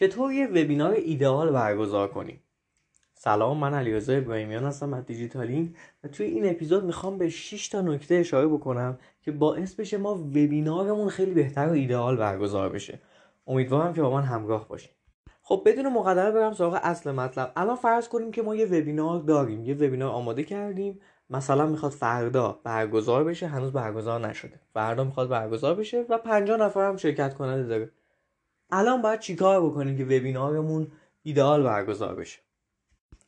چطور یه وبینار ایدئال برگزار کنیم؟ سلام من علیرضا ابراهیمیان هستم از دیجیتالینگ و توی این اپیزود می‌خوام به 6 تا نکته اشاره بکنم که باعث بشه ما وبینارمون خیلی بهتر و ایدئال برگزار بشه. امیدوارم که با من همراه باشین. خب بدون مقدمه برم سراغ اصل مطلب. الان فرض کنیم که ما یه وبینار داریم یه وبینار آماده کردیم. مثلا می‌خواد فردا برگزار بشه هنوز برگزار نشده. فردا می‌خواد برگزار بشه و 50 نفر هم شرکت کننده داره. الان باید چیکار بکنیم که وبینارمون ایدئال برگزار بشه؟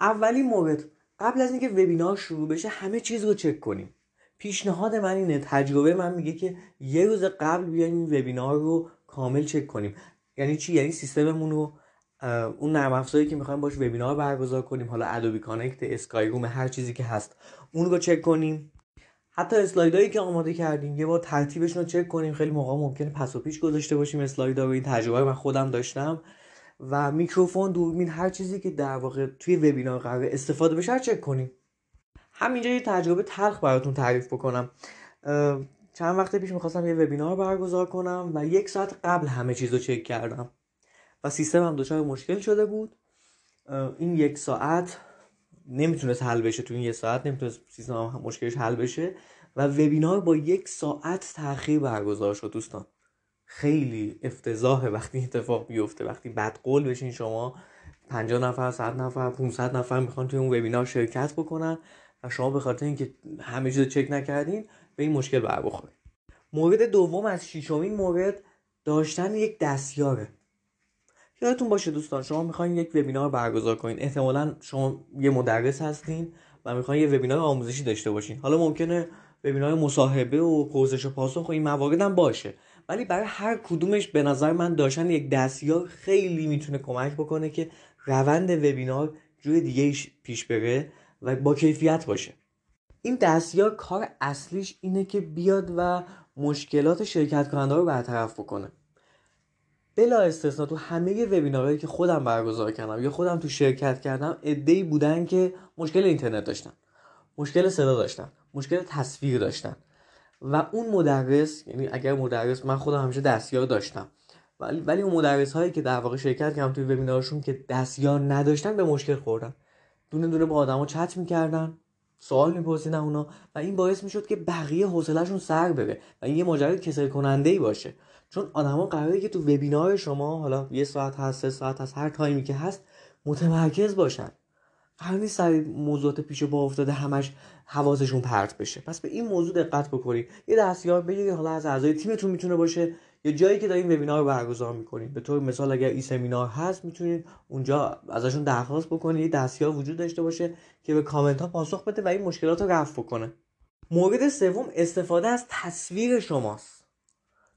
اولین مورد قبل از اینکه وبینار شروع بشه همه چیز رو چک کنیم. پیشنهاد من اینه تجربه من میگه که یه روز قبل بیایم این وبینار رو کامل چک کنیم. یعنی چی؟ یعنی سیستممون رو اون نرم افزاری که می‌خوایم باش وبینار برگزار کنیم. حالا ادوبی کانکت اسکای روم هر چیزی که هست اون رو چک کنیم. حتی اسلایدایی که آماده کردیم یه بار ترتیبشون رو چک کنیم. خیلی موقع ممکنه پس و پیش گذاشته باشیم اسلایدا رو این تجربه من خودم داشتم. و میکروفون دوربین هر چیزی که در واقع توی وبینار قرار استفاده بشه چک کنیم. همینجا یه تجربه تلخ براتون تعریف بکنم. چند وقت پیش می‌خواستم یه وبینار برگزار کنم و یک ساعت قبل همه چیز رو چک کردم. و سیستم هم دچار مشکل شده بود. این یک ساعت نمی‌تونست حل بشه تو این یک ساعت نمی‌تونست سیستم مشکلش حل بشه و وبینار با یک ساعت تاخیر برگزار شد دوستان. خیلی افتضاحه وقتی اتفاق بیفته وقتی بد قول بشین شما 50 نفر 100 نفر 500 نفر می‌خوان توی اون وبینار شرکت بکنن و شما به خاطر اینکه همه چیز چک نکردین به این مشکل بر بخورید مورد دوم از ششمین مورد داشتن یک دستیاره. یادتون باشه دوستان شما می‌خواین یک وبینار برگزار کنین. احتمالا شما یه مدرس هستین و می‌خواین یه وبینار آموزشی داشته باشین. حالا ممکنه وبینار مصاحبه و پرسش و پاسخ و این موارد هم باشه. ولی برای هر کدومش به نظر من داشتن یک دستیار خیلی می‌تونه کمک بکنه که روند وبینار جوی دیگه پیش بره و با کیفیت باشه. این دستیار کار اصلیش اینه که بیاد و مشکلات شرکت کننده رو برطرف بکنه. بلا استثنا تو همه وبینارهایی که خودم برگزار کردم یا خودم تو شرکت کردم ای بودن که مشکل اینترنت داشتن مشکل صدا داشتن مشکل تصویر داشتن. و اون مدرس یعنی اگر مدرس من خودم همیشه دستیار داشتم. ولی ولی اون مدرس هایی که در واقع شرکت کردم توی وبینارشون که دستیار نداشتن به مشکل خوردن. دونه دونه با آدما چت می‌کردن سوال میپرسیدن اونا و این باعث می‌شد که بقیه حوصلهشون سر بره و این یه ماجرای کسل کننده ای باشه. چون آدما قراره که تو وبینار شما حالا یه ساعت هست سه ساعت هست هر تایمی که هست متمرکز باشن. قرار نیست سر موضوعات پیش با افتاده همش حواسشون پرت بشه. پس به این موضوع دقت بکنید. یه دستیار بگیرید حالا از اعضای تیمتون می‌تونه باشه یه جایی که دارین وبینار رو برگزار می‌کنید. به طور مثال اگر این سمینار هست می‌تونید اونجا ازشون درخواست بکنید. یه دستیار وجود داشته باشه که به کامنت ها پاسخ بده و این مشکلات رو رفع بکنه. مورد سوم استفاده از تصویر شماست.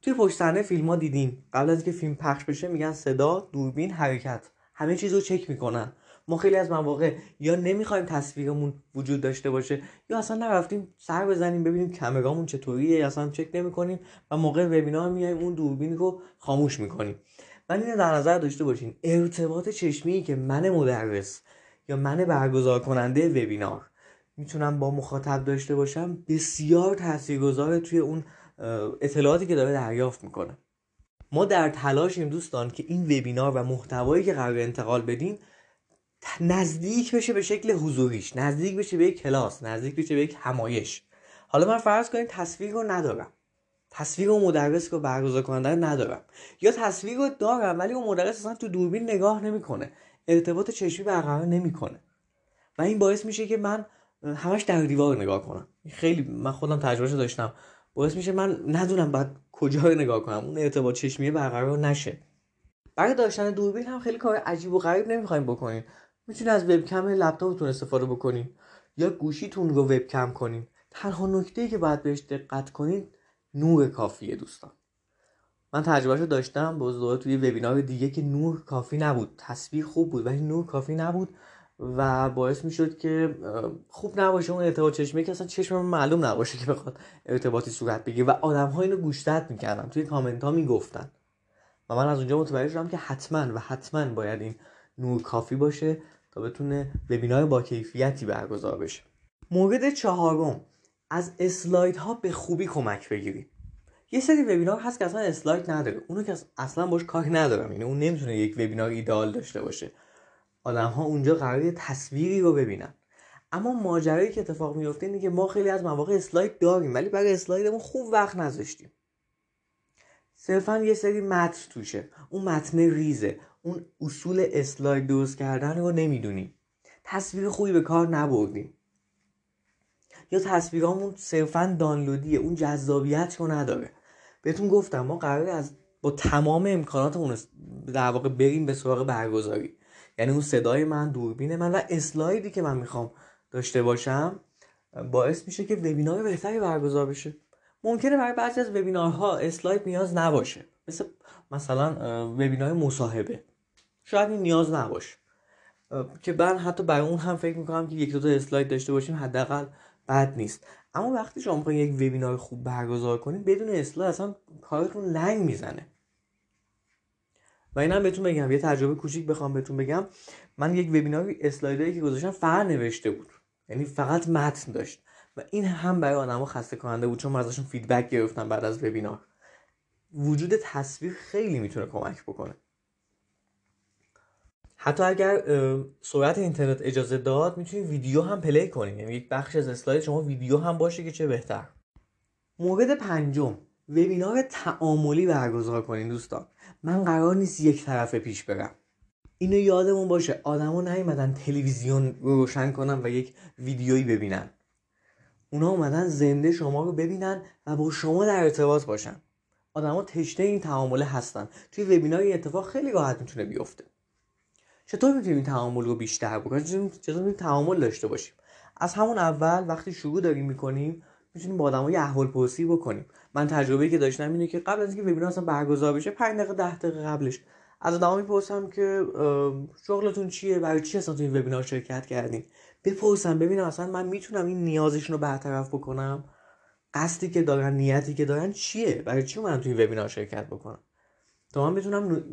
توی پشت صحنه فیلم ها دیدین. قبل از اینکه فیلم پخش بشه میگن صدا دوربین حرکت. همه چیز رو چک می‌کنن. ما خیلی از مواقع یا نمی‌خوایم تصویرمون وجود داشته باشه یا اصلا نرفتیم سر بزنیم ببینیم کامرامون چطوریه اصلا چک نمی‌کنیم و موقع وبینار میایم اون دوربین رو خاموش می‌کنیم. ولی اینو در نظر داشته باشین. ارتباط چشمی که من مدرس یا من برگزار کننده وبینار می‌تونم با مخاطب داشته باشم بسیار تاثیرگذاره توی اون اطلاعاتی که داره دریافت می‌کنه. ما در تلاشیم دوستان که این وبینار و محتوایی که قرار انتقال بدیم نزدیک بشه به شکل حضوریش نزدیک بشه به یک کلاس نزدیک بشه به یک همایش. حالا من فرض کنید تصویر رو ندارم. تصویر و مدرس رو برگزار کننده ندارم. یا تصویر رو دارم ولی اون مدرس اصلا تو دوربین نگاه نمی‌کنه. ارتباط چشمی برقرار نمی‌کنه. و این باعث میشه که من همش در دیوار نگاه کنم. خیلی من خودم تجربه داشتم. باعث میشه من ندونم بعد کجا نگاه کنم. اون ارتباط چشمی برقرار نشه. برای داشتن دوربین هم خیلی کار عجیب و غریب نمی‌خوایم بکنین می‌تونید از وبکم لپتاپتون استفاده بکنین یا گوشیتون رو وبکم کنین تنها نکته که باید بهش دقت کنین نور کافیه دوستان. من تجربهشو داشتم با توی وبینار دیگه که نور کافی نبود. تصویر خوب بود ولی نور کافی نبود. و باعث می‌شد که خوب نباشه اون ارتباط چشمی که اصلا چشم معلوم نباشه که بخواد ارتباطی صورت بگیره. و آدم ها اینو گوشتت می‌کردن توی کامنت ها می‌گفتن. و من از اونجا متوجه شدم که حتما و حتما باید این نور کافی باشه تا بتونه وبینار با کیفیتی برگزار بشه. مورد چهارم از اسلاید ها به خوبی کمک بگیرید. یه سری وبینار هست که اصلا اسلاید نداره. اونو که اصلا باش کاری ندارم. یعنی اون نمی‌تونه یک وبینار ایدئال داشته باشه. آدم ها اونجا قرار تصویری رو ببینن. اما ماجرایی که اتفاق میفته اینه که ما خیلی از مواقع اسلاید داریم ولی برای اسلایدمون خوب وقت نذاشتیم. صرفا یه سری متن توشه. اون متن ریزه. اون اصول اسلاید درست کردن رو نمی‌دونیم. تصویر خوبی به کار نبردیم. یا تصویرامون صرفا دانلودیه. اون جذابیت رو نداره. بهتون گفتم ما قراره از با تمام امکاناتمون در واقع بریم به سراغ برگزاری. یعنی اون صدای من دوربین من و اسلایدی که من می‌خوام داشته باشم باعث میشه که وبینار بهتری برگزار بشه. ممکنه برای بعضی از وبینارها اسلاید نیاز نباشه. مثل مثلا وبینار مصاحبه. شاید این نیاز نباشه. که من حتی برای اون هم فکر می‌کنم که یک دو تا اسلاید داشته باشیم حداقل بد نیست. اما وقتی شما می‌خواین یک وبینار خوب برگزار کنید بدون اسلاید اصلا کارتون لنگ می‌زنه. و اینم بهتون بگم یه تجربه کوچیک بخوام بهتون بگم. من یک وبینار اسلایدایی که گذاشتم فقط نوشته بود. یعنی فقط متن داشت. و این هم برای آدما خسته کننده بود چون من ازشون فیدبک گرفتم بعد از وبینار. وجود تصویر خیلی می‌تونه کمک بکنه. حتی اگر سرعت اینترنت اجازه داد می‌تونید ویدیو هم پلی کنید. یعنی یک بخش از اسلاید شما ویدیو هم باشه که چه بهتر. مورد پنجم. وبینار تعاملی برگزار کنین دوستان. من قرار نیست یک طرفه پیش برم. اینو یادمون باشه آدما نیومدن تلویزیون رو روشن کنن و یک ویدیویی ببینن. اونا اومدن زنده شما رو ببینن و با شما در ارتباط باشن. آدما تشنه این تعامله هستن. توی وبینار این اتفاق خیلی راحت می‌تونه بیفته. چطور می‌تونیم تعامل رو بیشتر بکنیم؟ چطور می‌تونیم تعامل داشته باشیم؟ از همون اول وقتی شروع داریم می‌کنیم می‌تونیم با آدمای احوال پرسی بکنیم. من تجربه که داشتم اینه که قبل از اینکه وبینار اصلا برگزار بشه 5 دقیقه 10 دقیقه قبلش از آدما می‌پرسم که شغلتون چیه؟ برای چی اصلا تو این وبینار شرکت کردین؟ بپرسم ببینم اصلا من می‌تونم این نیازشون رو برطرف بکنم؟ قصدی که دارن نیتی که دارن چیه؟ برای چی من تو این وبینار شرکت بکنم؟ تا من بتونم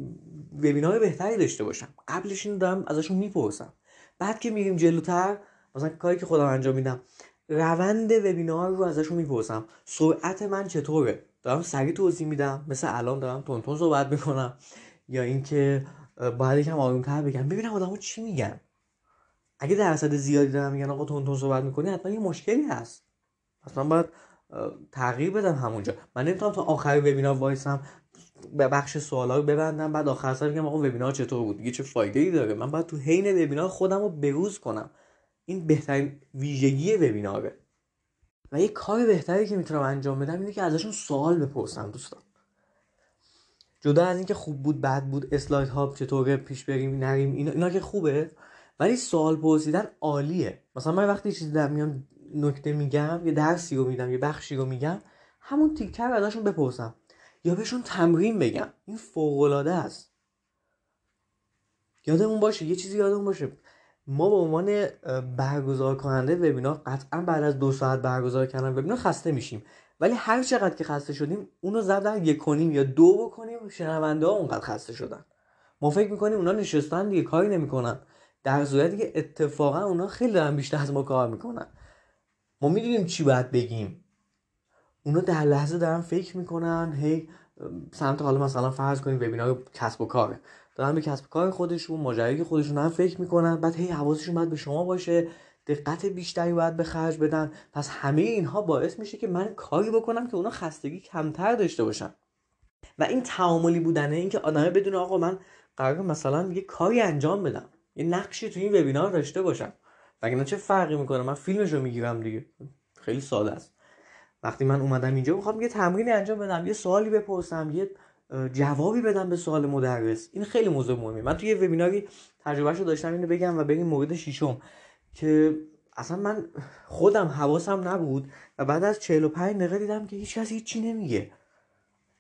وبینار بهتری داشته باشم. قبلش اینو دارم ازشون می‌پرسم. بعد که میریم جلوتر مثلا کاری که خودم انجام میدم روند وبینار رو ازشون می‌پرسم. سرعت من چطوره؟ دارم سریع توضیح میدم. مثل الان دارم تون صحبت می‌کنم. یا اینکه باید یکم آرومتر بگم. ببینم آدمو چی میگن. اگه درصد زیادی دارم میگن آقا تون تون صحبت می‌کنی حتما یه مشکلی هست. اصلا باید تغییر بدم همونجا. من نمی‌تونم تا آخر وبینار وایسم به بخش سوالا رو ببندم بعد آخر سر بگم آقا وبینار چطور بود؟ دیگه چه فایده ای داره؟ من باید تو حین وبینار خودم رو بروز کنم. این بهترین ویژگی وبیناره. و یه کار بهتری که می‌تونم انجام بدم اینه که ازشون سوال بپرسم دوستان. جدا از اینکه خوب بود بد بود اسلاید ها چطوره پیش بریم نریم اینا, اینا که خوبه ولی سوال پرسیدن عالیه. مثلا من وقتی چیزی در میام نکته میگم یه درسی رو میدم یه بخشی رو میگم همون تیکه رو ازشون بپرسم. یا بهشون تمرین بگم. این فوق العاده است. یادمون باشه یه چیزی یادمون باشه. ما به عنوان برگزار کننده وبینار قطعا بعد از دو ساعت برگزار کردن وبینار خسته میشیم. ولی هر چقدر که خسته شدیم اونو زدن یک کنیم یا دو بکنیم شنونده ها اونقدر خسته شدن. ما فکر می‌کنیم اونا نشستن دیگه کاری نمی‌کنن. در صورتی که اتفاقا اونا خیلی دارن بیشتر از ما کار می‌کنن. ما می‌دونیم چی باید بگیم. اونا در لحظه دارن فکر می‌کنن هی سمت حالا مثلا فرض کنیم وبینار کسب و کاره. دارن به کسب کار خودشون ماجرایی که خودشون هم فکر می‌کنن بعد هی حواسشون باید به شما باشه دقت بیشتری باید به خرج بدن. پس همه اینها باعث میشه که من کاری بکنم که اونا خستگی کمتر داشته باشن. و این تعاملی بودنه اینکه آدمه بدون آقا من قرار مثلا یه کاری انجام بدم. یه نقشی تو این وبینار داشته باشم. وگرنه چه فرقی می‌کنه؟ من فیلمش رو می‌گیرم دیگه. خیلی ساده است. وقتی من اومدم اینجا می‌خوام یه تمرینی انجام بدم یه سوالی بپرسم یه جوابی بدم به سوال مدرس. این خیلی موضوع مهمه من توی وبیناری تجربهشو داشتم اینو بگم و بریم مورد ششم که اصلا من خودم حواسم نبود و بعد از 45 دقیقه دیدم که هیچ کسی هیچی نمیگه.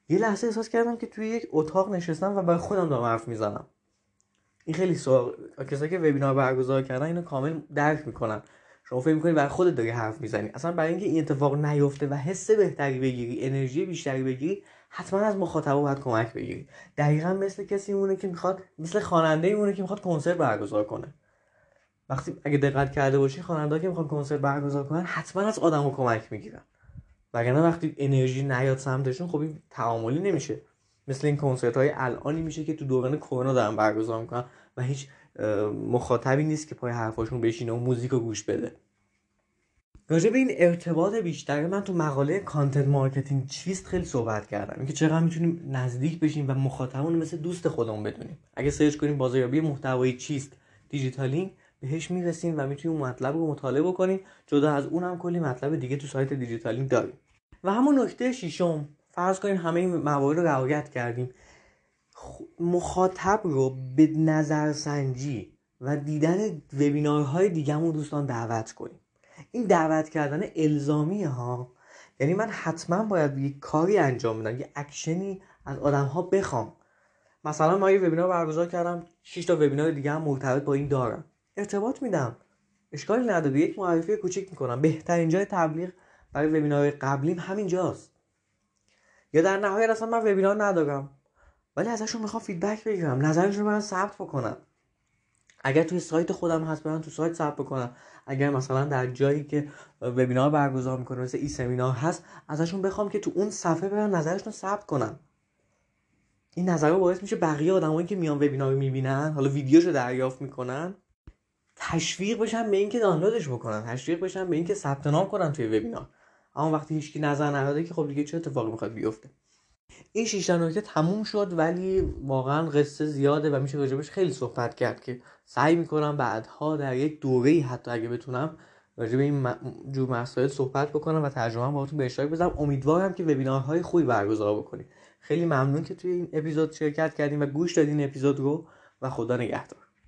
یه لحظه احساس کردم که توی یک اتاق نشستم و برای خودم دارم حرف می‌زنم. این خیلی سوال کسایی که وبینار برگزار کردن اینو کامل درک می‌کنن. شما فکر می‌کنی برای خودت داری حرف می‌زنی؟ اصلا برای اینکه این اتفاق نیفته و حس بهتری بگیری انرژی بیشتری بگیری حتما از مخاطب باید کمک بگیری. دقیقا مثل کسی مونه که می‌خواد مثل خواننده مونه که می‌خواد کنسرت برگزار کنه. وقتی اگه دقت کرده باشی خواننده که می‌خوان کنسرت برگزار کنن حتما از آدمو کمک می‌گیرن. وگرنه وقتی انرژی نیاد سمتشون خب این تعاملی نمیشه. مثل این کنسرت های الانی میشه که تو دوران کرونا دارن برگزار می‌کنن و هیچ مخاطبی نیست که پای حرفاشون بشینه و موزیک رو گوش بده. راجع به این ارتباط بیشتر من تو مقاله کانتنت مارکتینگ چیست خیلی صحبت کردم. اینکه چقدر می‌تونیم نزدیک بشیم و مخاطبمون مثل دوست خودمون بدونیم. اگه سرچ کنیم بازاریابی محتوایی چیست دیجیتالینگ بهش می‌رسیم و می‌تونیم مطلب رو مطالعه بکنیم. جدا از اون هم کلی مطلب دیگه تو سایت دیجیتالینگ داریم. و همون نکته ششم فرض کنیم همه این موارد رو رعایت کردیم. مخاطب رو به نظرسنجی و دیدن وبینارهای دیگهمون دوستان دعوت کنیم. این دعوت کردن الزامی ها یعنی من حتما باید یک کاری انجام بدم یه اکشنی از آدم ها بخوام. مثلا ما یه وبینار برگزار کردم 6 تا وبینار دیگه هم مرتبط با این دارم ارتباط میدم. اشکالی نداره. یک معرفی کوچیک می‌کنم. بهترین جای تبلیغ برای وبینار قبلیم همینجاست. یا در نهایت اصلا من وبینار ندارم. ولی ازشون می‌خوام فیدبک بگیرم. نظرشون رو من ثبت بکنم. اگر توی سایت خودم هست برم تو سایت ثبت بکنم. اگر مثلا در جایی که وبینار برگزار می‌کنه مثل ای سمینار هست ازشون بخوام که تو اون صفحه برن نظرشون رو ثبت کنن. این نظر باعث میشه بقیه آدمایی که میان وبینار رو می‌بینن حالا ویدیوشو دریافت می‌کنن تشویق بشن به اینکه دانلودش بکنن تشویق بشن به اینکه ثبت نام کنن توی وبینار. اما وقتی هیچکی نظر نداده که خب دیگه چه اتفاقی می‌خواد بیفته؟ این شیش نکته تموم شد ولی واقعا قصه زیاده و میشه راجبش خیلی صحبت کرد که سعی می‌کنم بعدها در یک دوره حتی اگه بتونم راجب این جور مسائل صحبت بکنم و ترجمه باهاتون به اشتراک بذارم. امیدوارم که وبینارهای خوبی برگزار بکنید. خیلی ممنون که توی این اپیزود شرکت کردیم و گوش دادین اپیزود رو و خدا نگهدار.